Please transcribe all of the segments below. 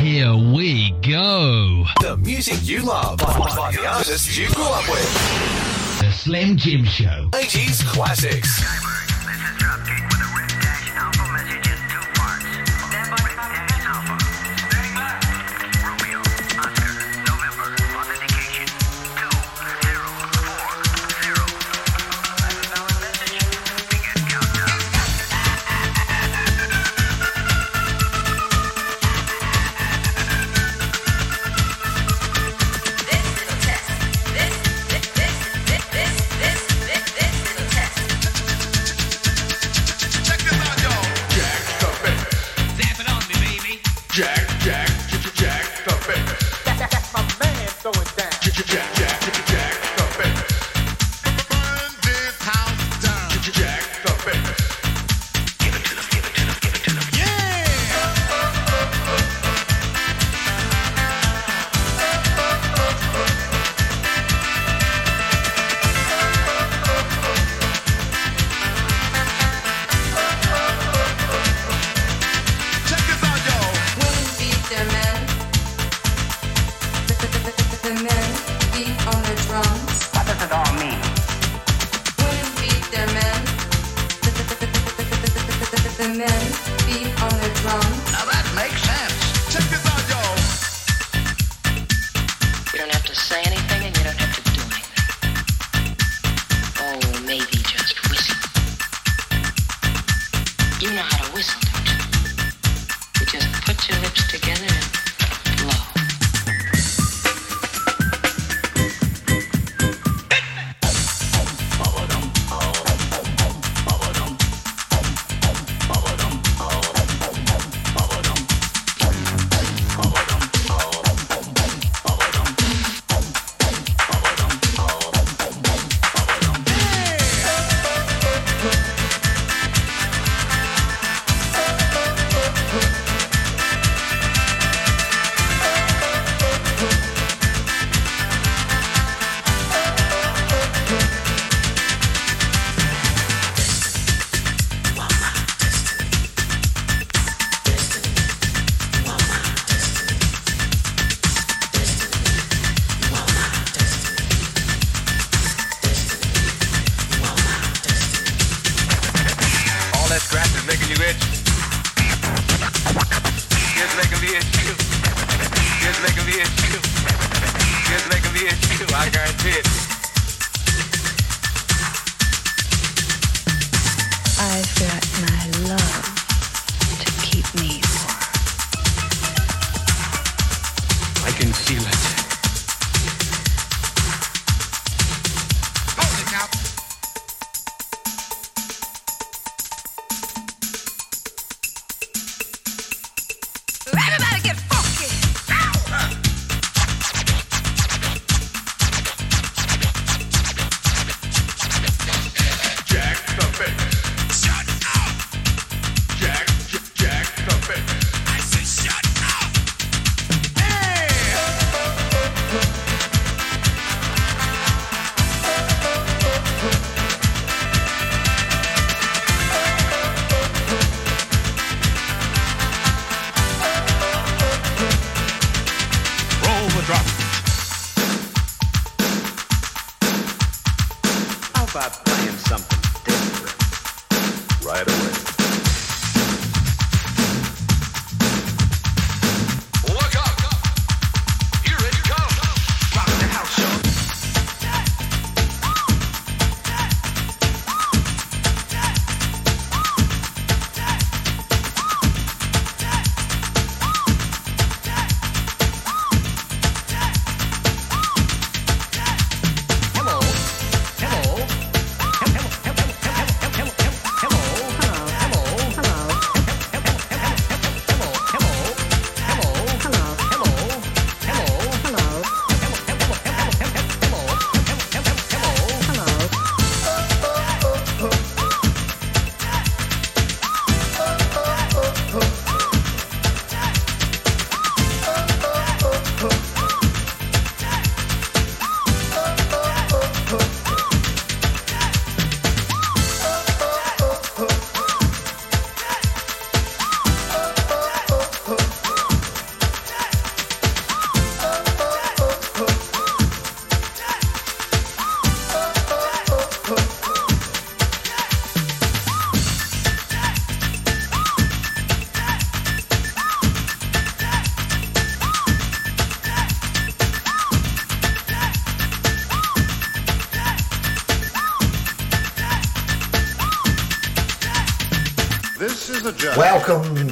Here we go. The music you love by, by the artists you grew up with. The Slim Jim Show. 80s classics.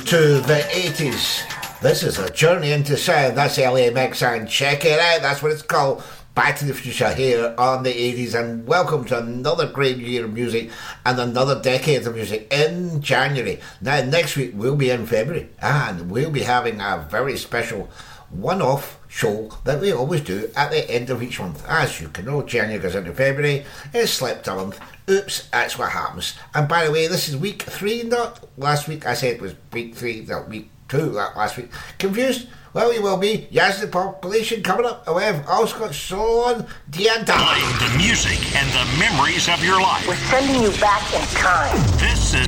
To the 80s. This is a journey into sound. That's LA Mix, and check it out. That's what it's called. Back to the Future here on the 80s, and welcome to another great year of music and another decade of music in January. Now, next week we'll be in February, and we'll be having a very special one off show that we always do at the end of each month. As you can know, January goes into February, it's slept a month. Oops, that's what happens. And by the way, this is week three, not last week. I said it was week three, not week two that last week. Confused? Well, you will be. Yes, the population coming up. We have also got Solon Dianta. Playing the music and the memories of your life. We're sending you back in time. This is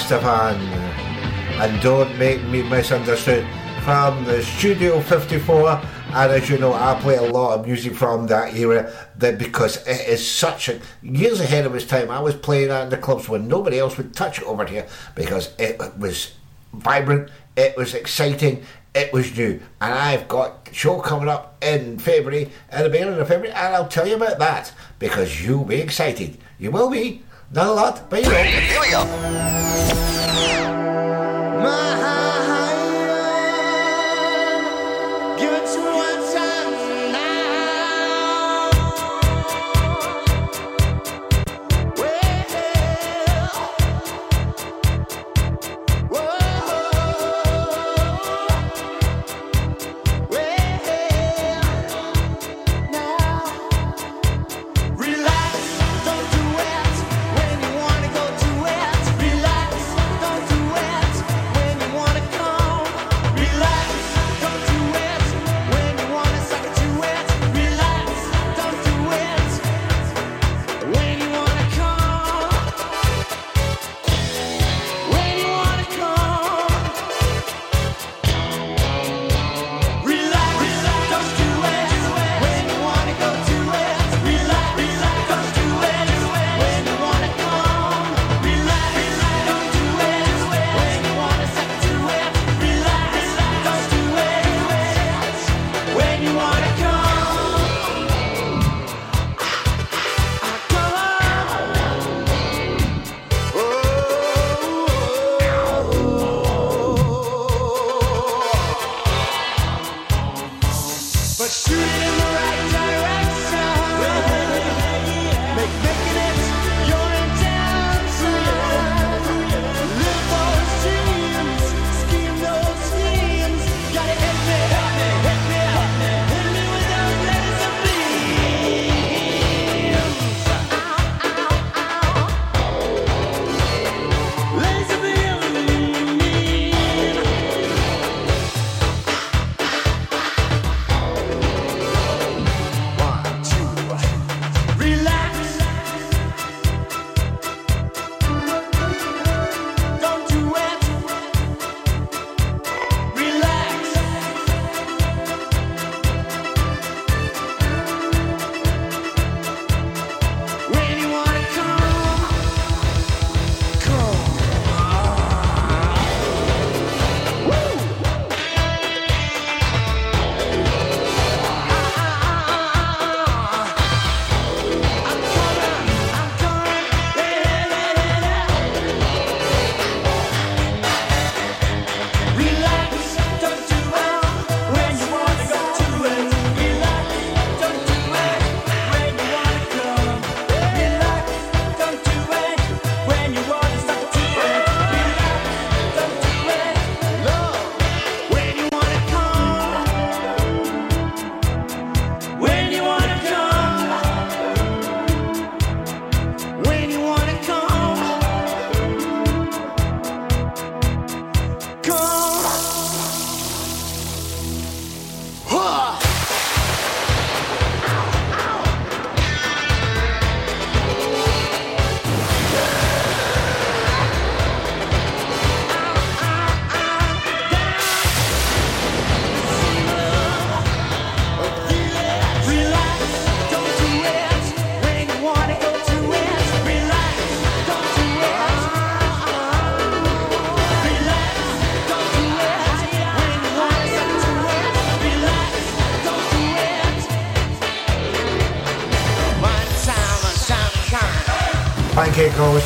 And Don't Make Me Misunderstood. From the Studio 54 and as you know I play a lot of music from that era that because it is such a years ahead of its time I was playing that in the clubs when nobody else would touch it over here because it was vibrant it was exciting it was new. And I've got a show coming up in February at the beginning of February and I'll tell you about that because you'll be excited. You will be not a lot, but you know. Here we go. Relax,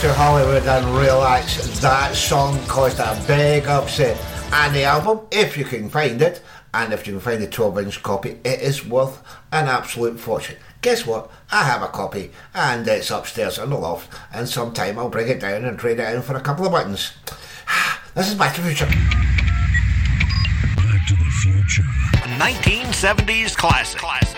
to Hollywood and relax. That song caused a big upset. And the album, if you can find it, and if you can find the 12 inch copy, it is worth an absolute fortune. Guess what? I have a copy, and it's upstairs in the loft, and sometime I'll bring it down and trade it in for a couple of buttons. This is Back to the Future. Back to the future. 1970s classic. Classic.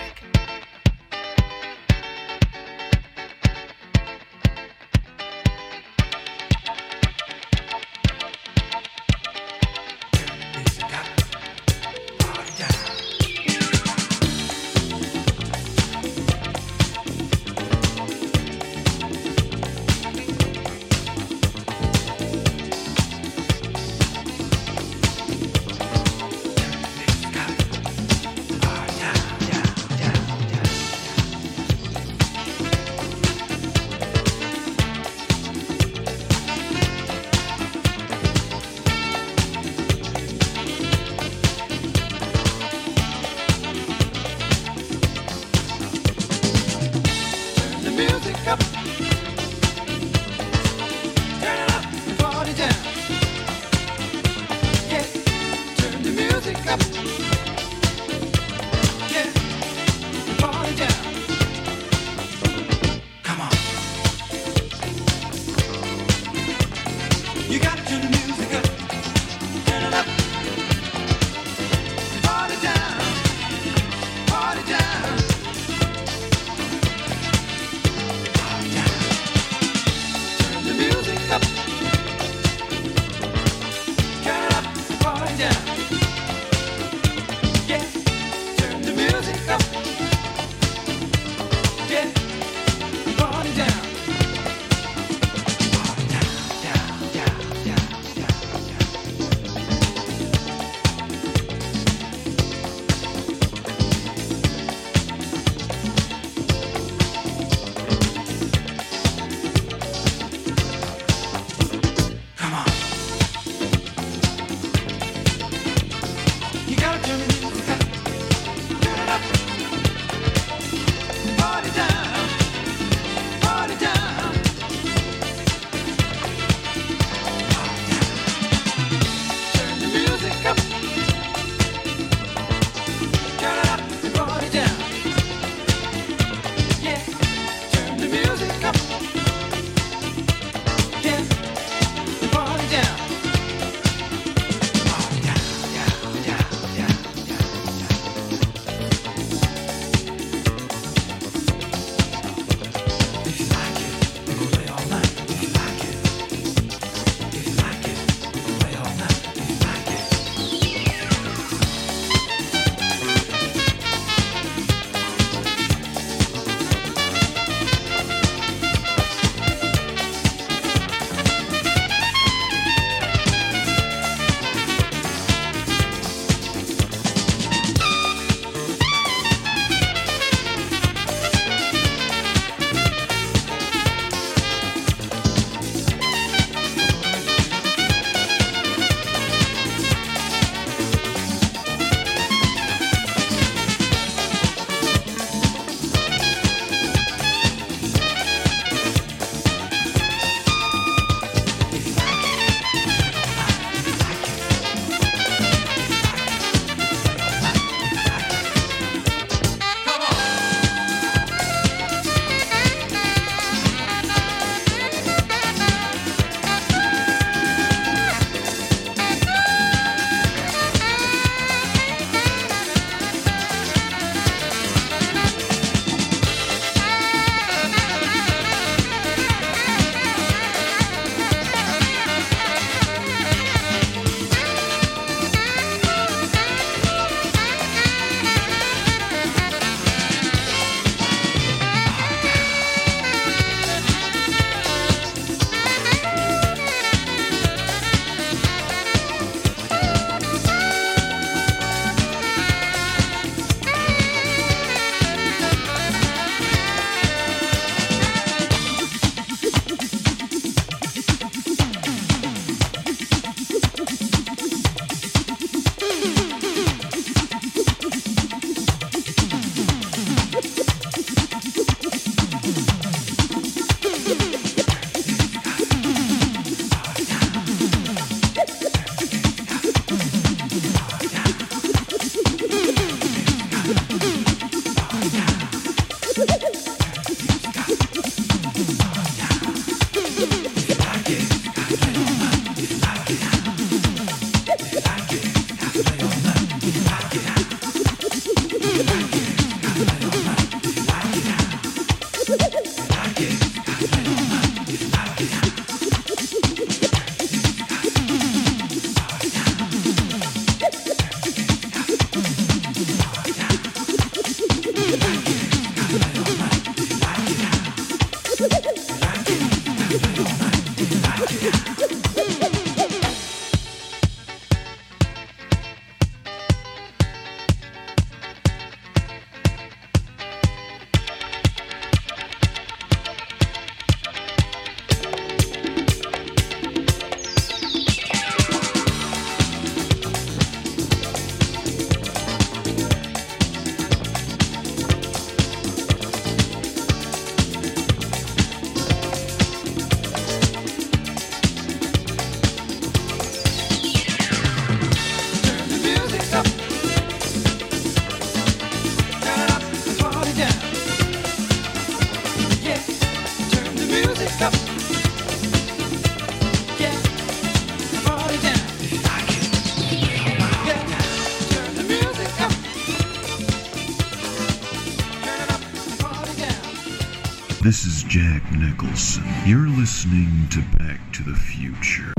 Nicholson. You're listening to Back to the Future.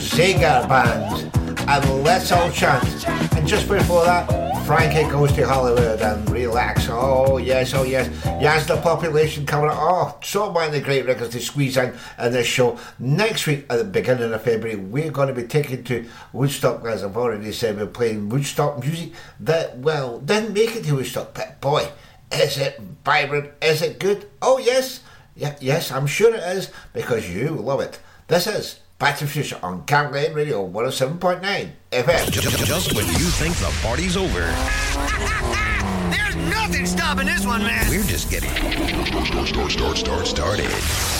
Zager Band and Let's All Chant. And just before that, Frankie Goes to Hollywood and Relax. Oh, yes, oh, yes. Yes, the population coming up. Oh, so many great records to squeeze in in this show. Next week, at the beginning of February, we're going to be taking to Woodstock, as I've already said. We're playing Woodstock music that, well, didn't make it to Woodstock, but boy, is it vibrant? Is it good? Oh, yes. Yeah, yes, I'm sure it is because you love it. This is Back to the Future on Camp Lane Radio 107.9 FM. Just when you think the party's over. There's nothing stopping this one, man. We're just getting start, start, start, start, started.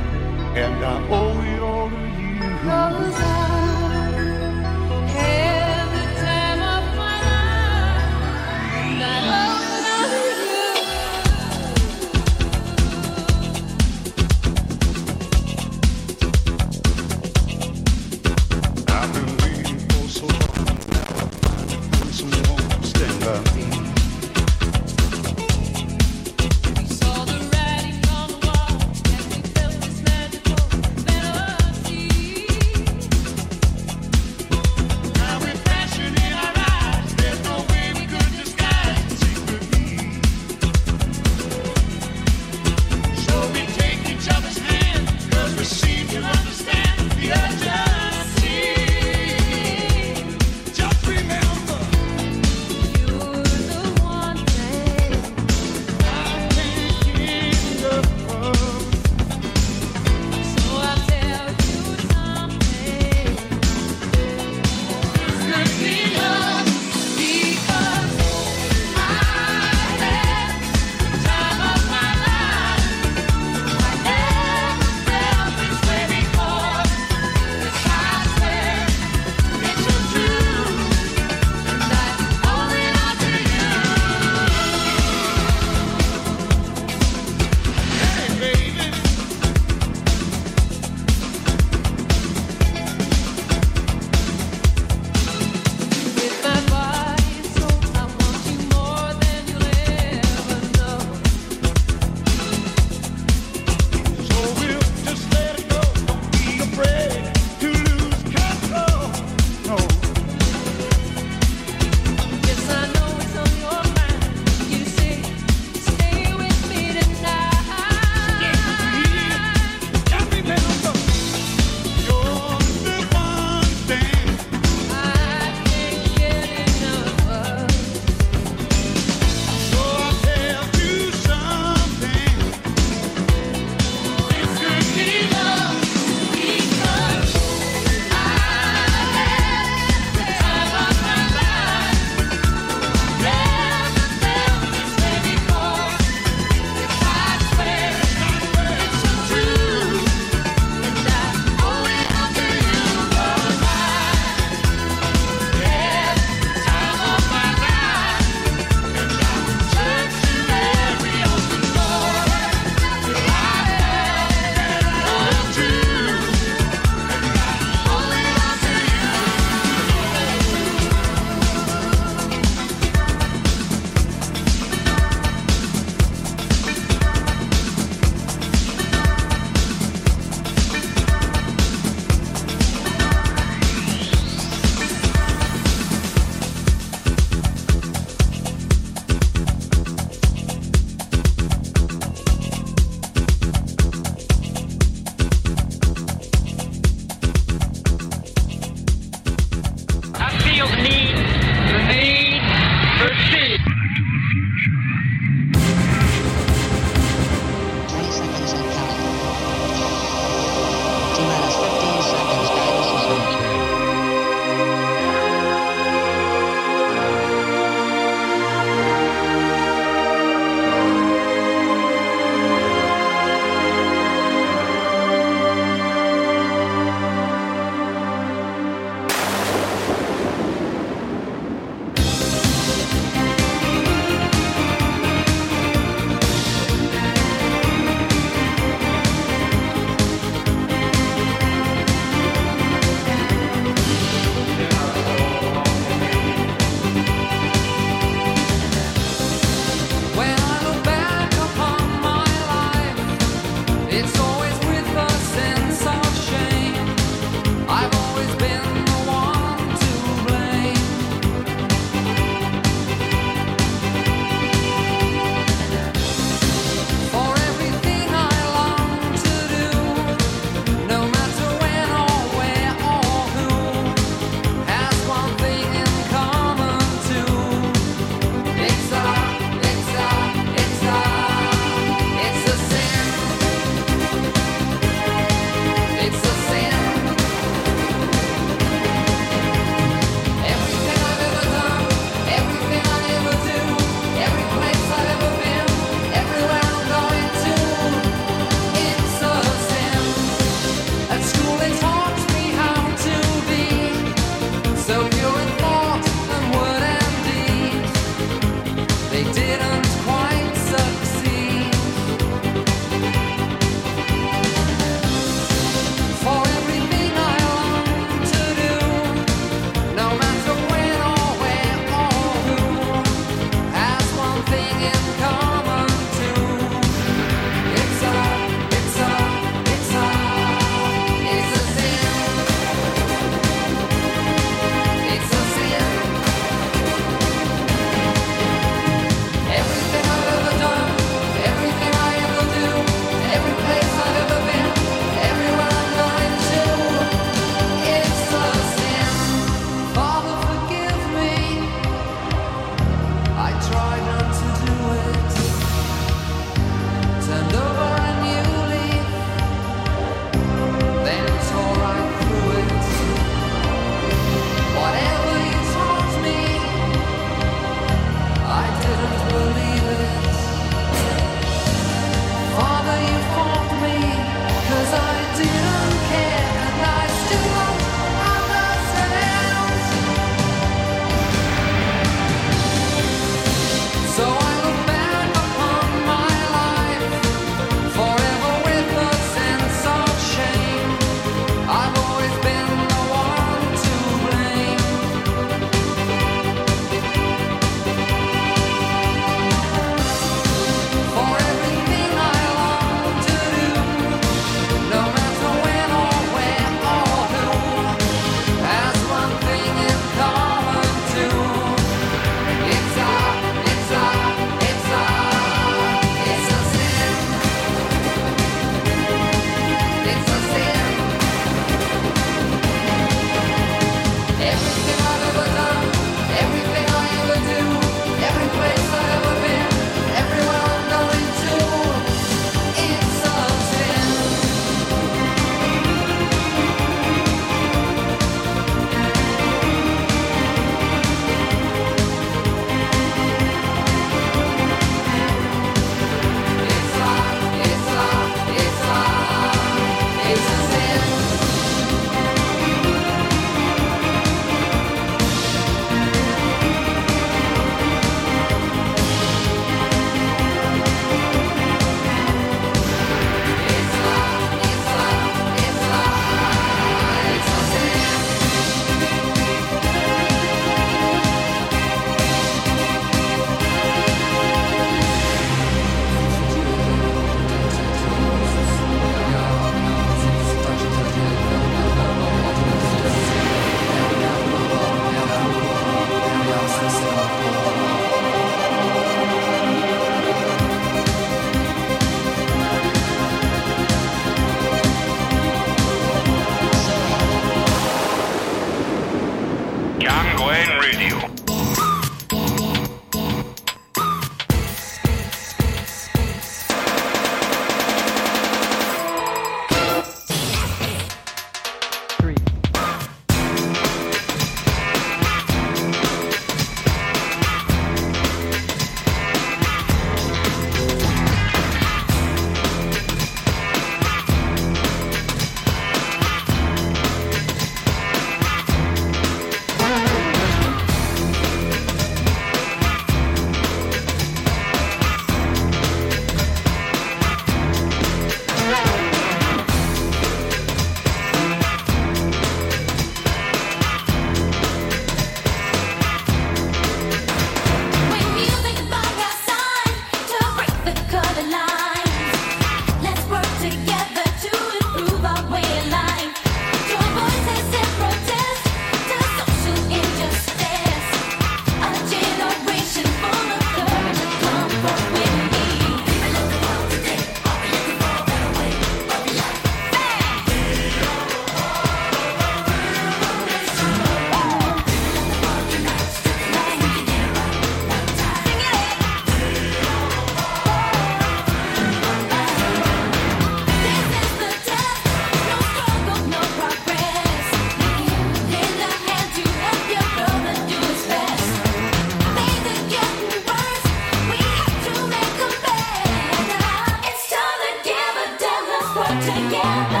together.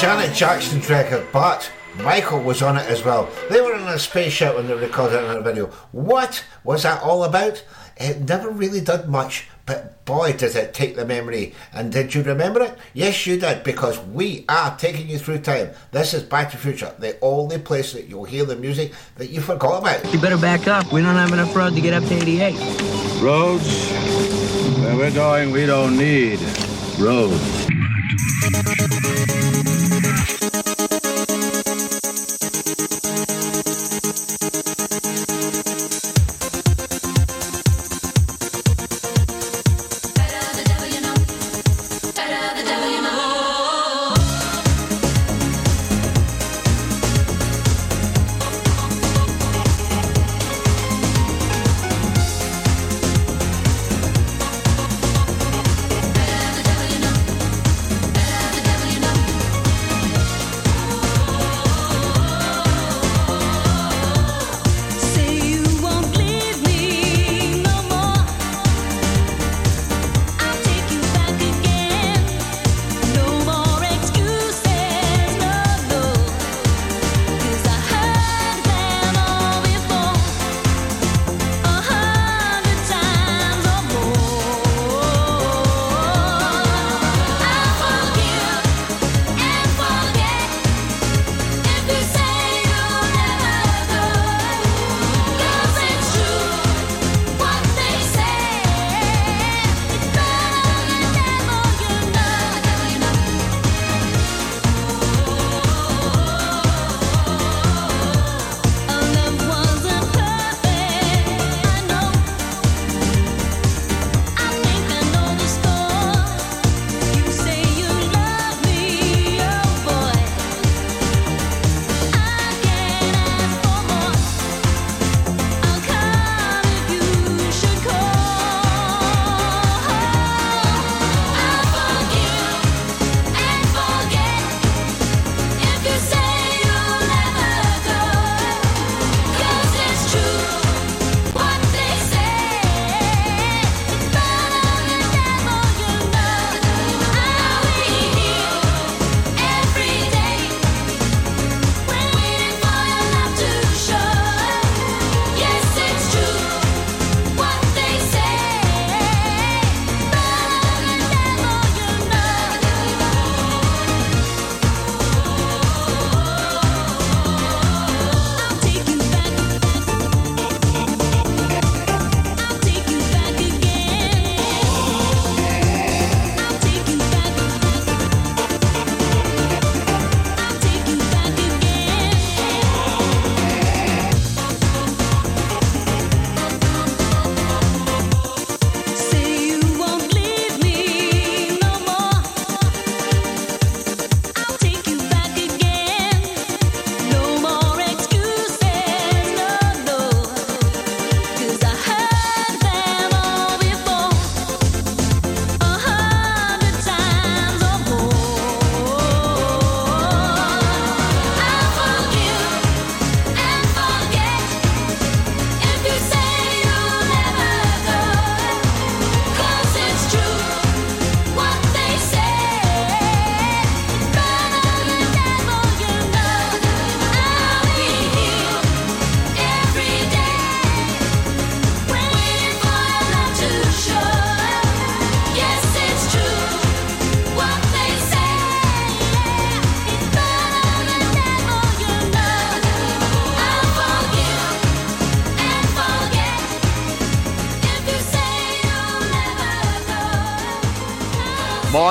Janet Jackson's record, but Michael was on it as well. They were in a spaceship when they recorded it in a video. What was that all about? It never really did much, but boy, does it take the memory. And did you remember it? Yes, you did, because we are taking you through time. This is Back to the Future, the only place that you'll hear the music that you forgot about. You better back up. We don't have enough road to get up to 88. Roads? Where we're going, we don't need roads. My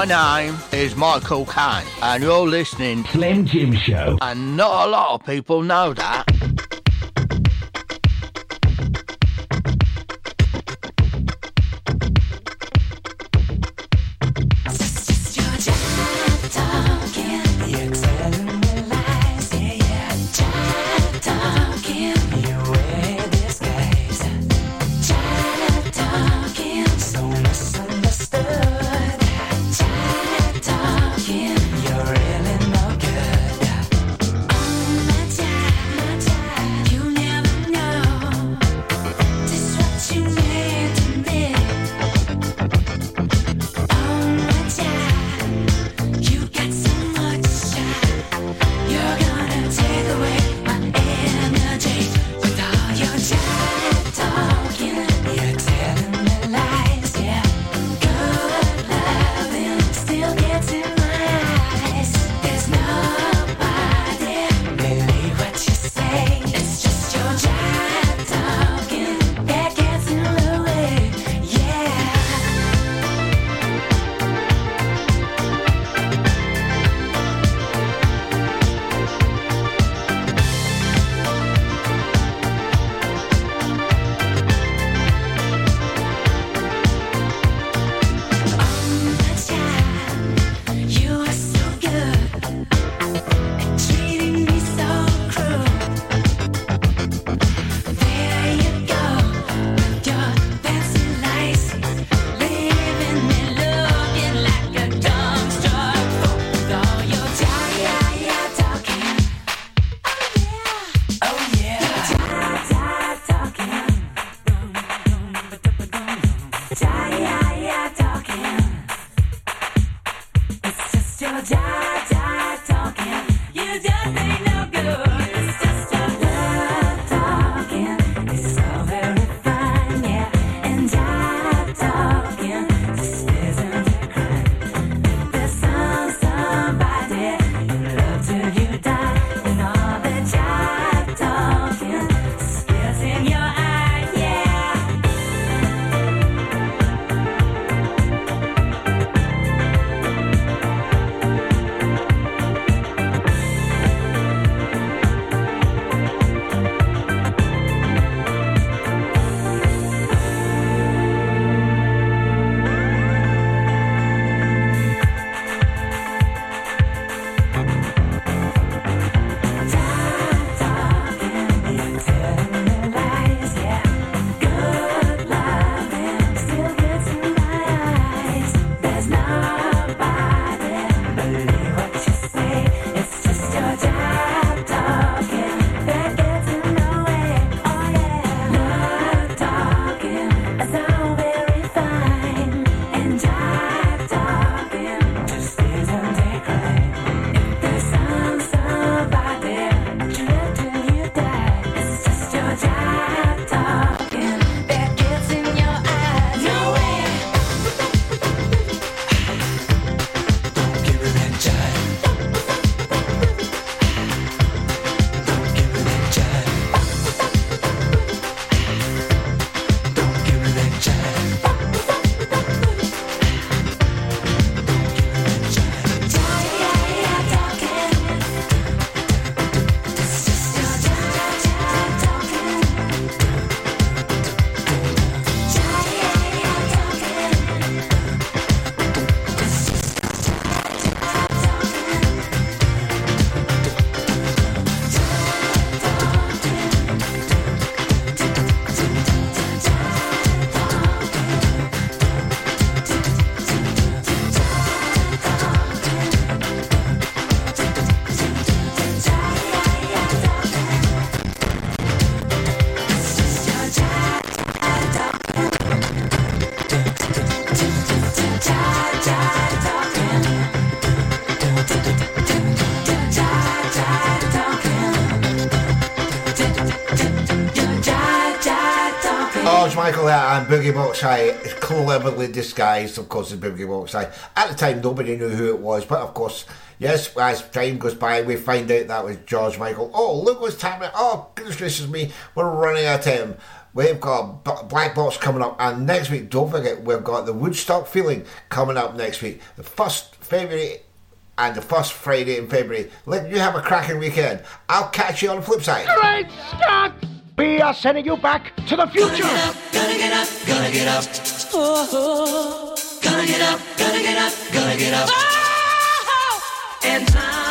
name is Michael Caine, and you're listening Slim Jim Show. And not a lot of people know that. Boogie Box High, cleverly disguised, of course, as Boogie Box High. At the time, nobody knew who it was, but of course, yes, as time goes by, we find out that was George Michael. Oh, look what's happening. Oh, goodness gracious me, we're running out of time. We've got Black Box coming up, and next week, don't forget, we've got the Woodstock Feeling coming up next week. The first February and the first Friday in February. Let you have a cracking weekend. I'll catch you on the flip side. Great Scott! We are sending you back to the future! Gonna get up, gonna get up. Oh, oh, gonna get up, gonna get up, gonna get up. Ah, oh, and time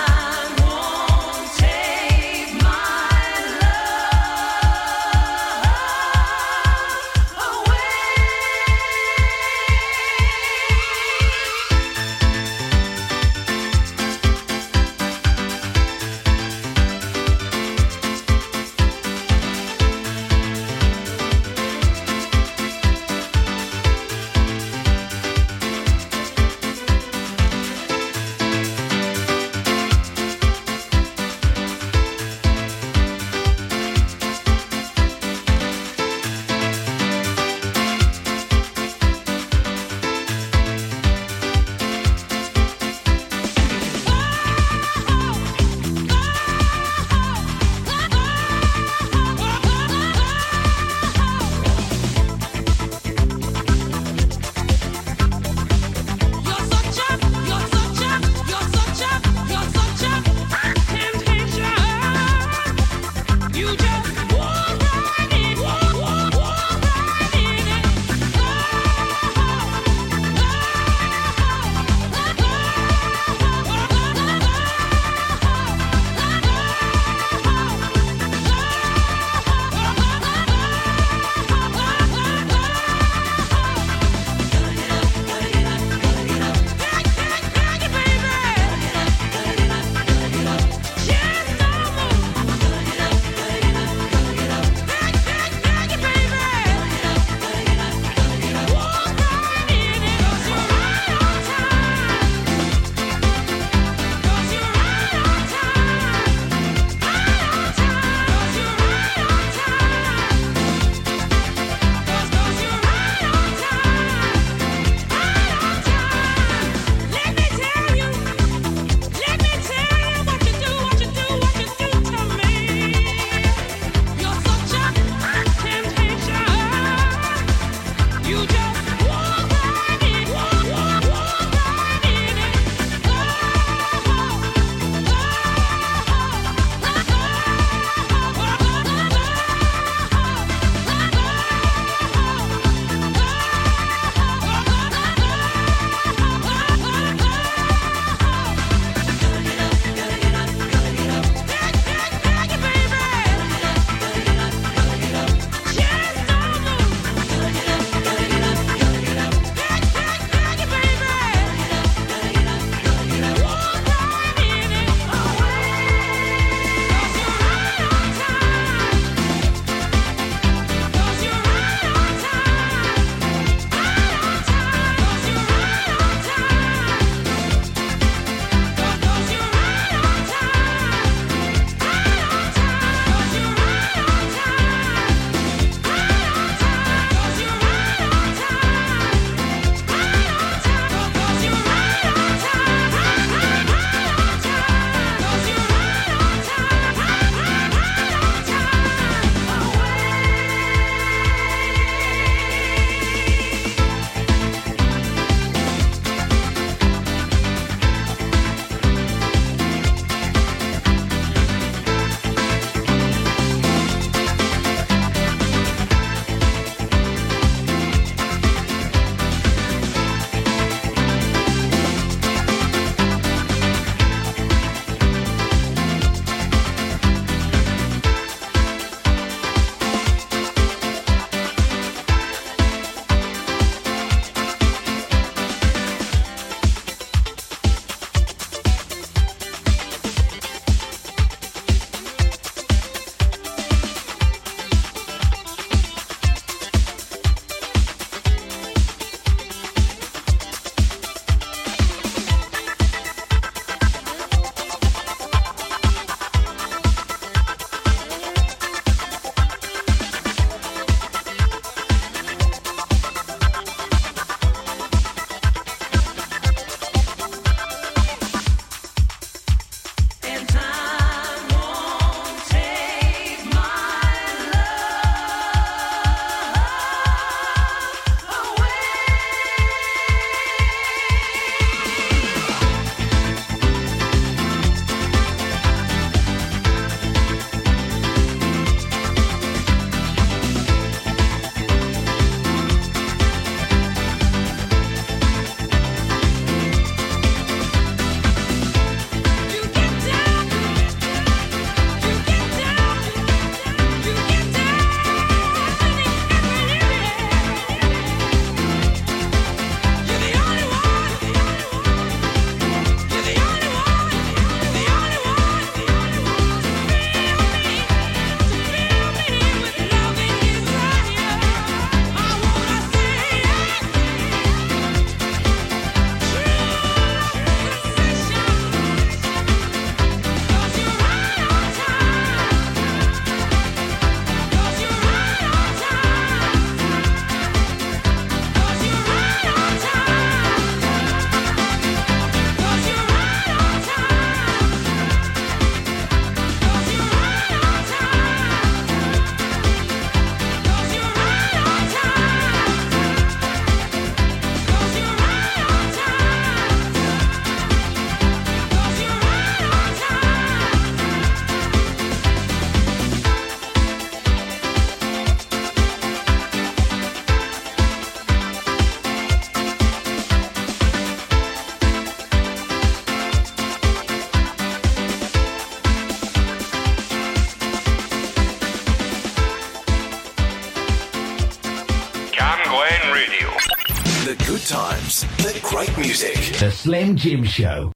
Slim Jim Show.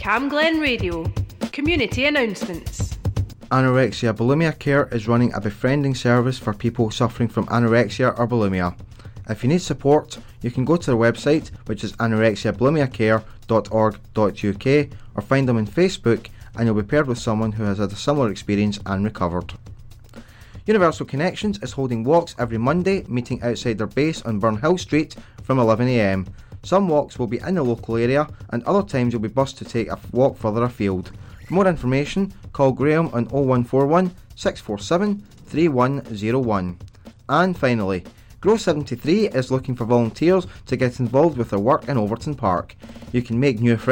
Camglen Radio. Community announcements. Anorexia Bulimia Care is running a befriending service for people suffering from anorexia or bulimia. If you need support, you can go to their website, which is anorexiabulimiacare.org.uk, or find them on Facebook, and you'll be paired with someone who has had a similar experience and recovered. Universal Connections is holding walks every Monday, meeting outside their base on Burnhill Street from 11am. Some walks will be in the local area, and other times you'll be bused to take a walk further afield. For more information, call Graham on 0141 647 3101. And finally, Grow 73 is looking for volunteers to get involved with their work in Overtoun Park. You can make new friends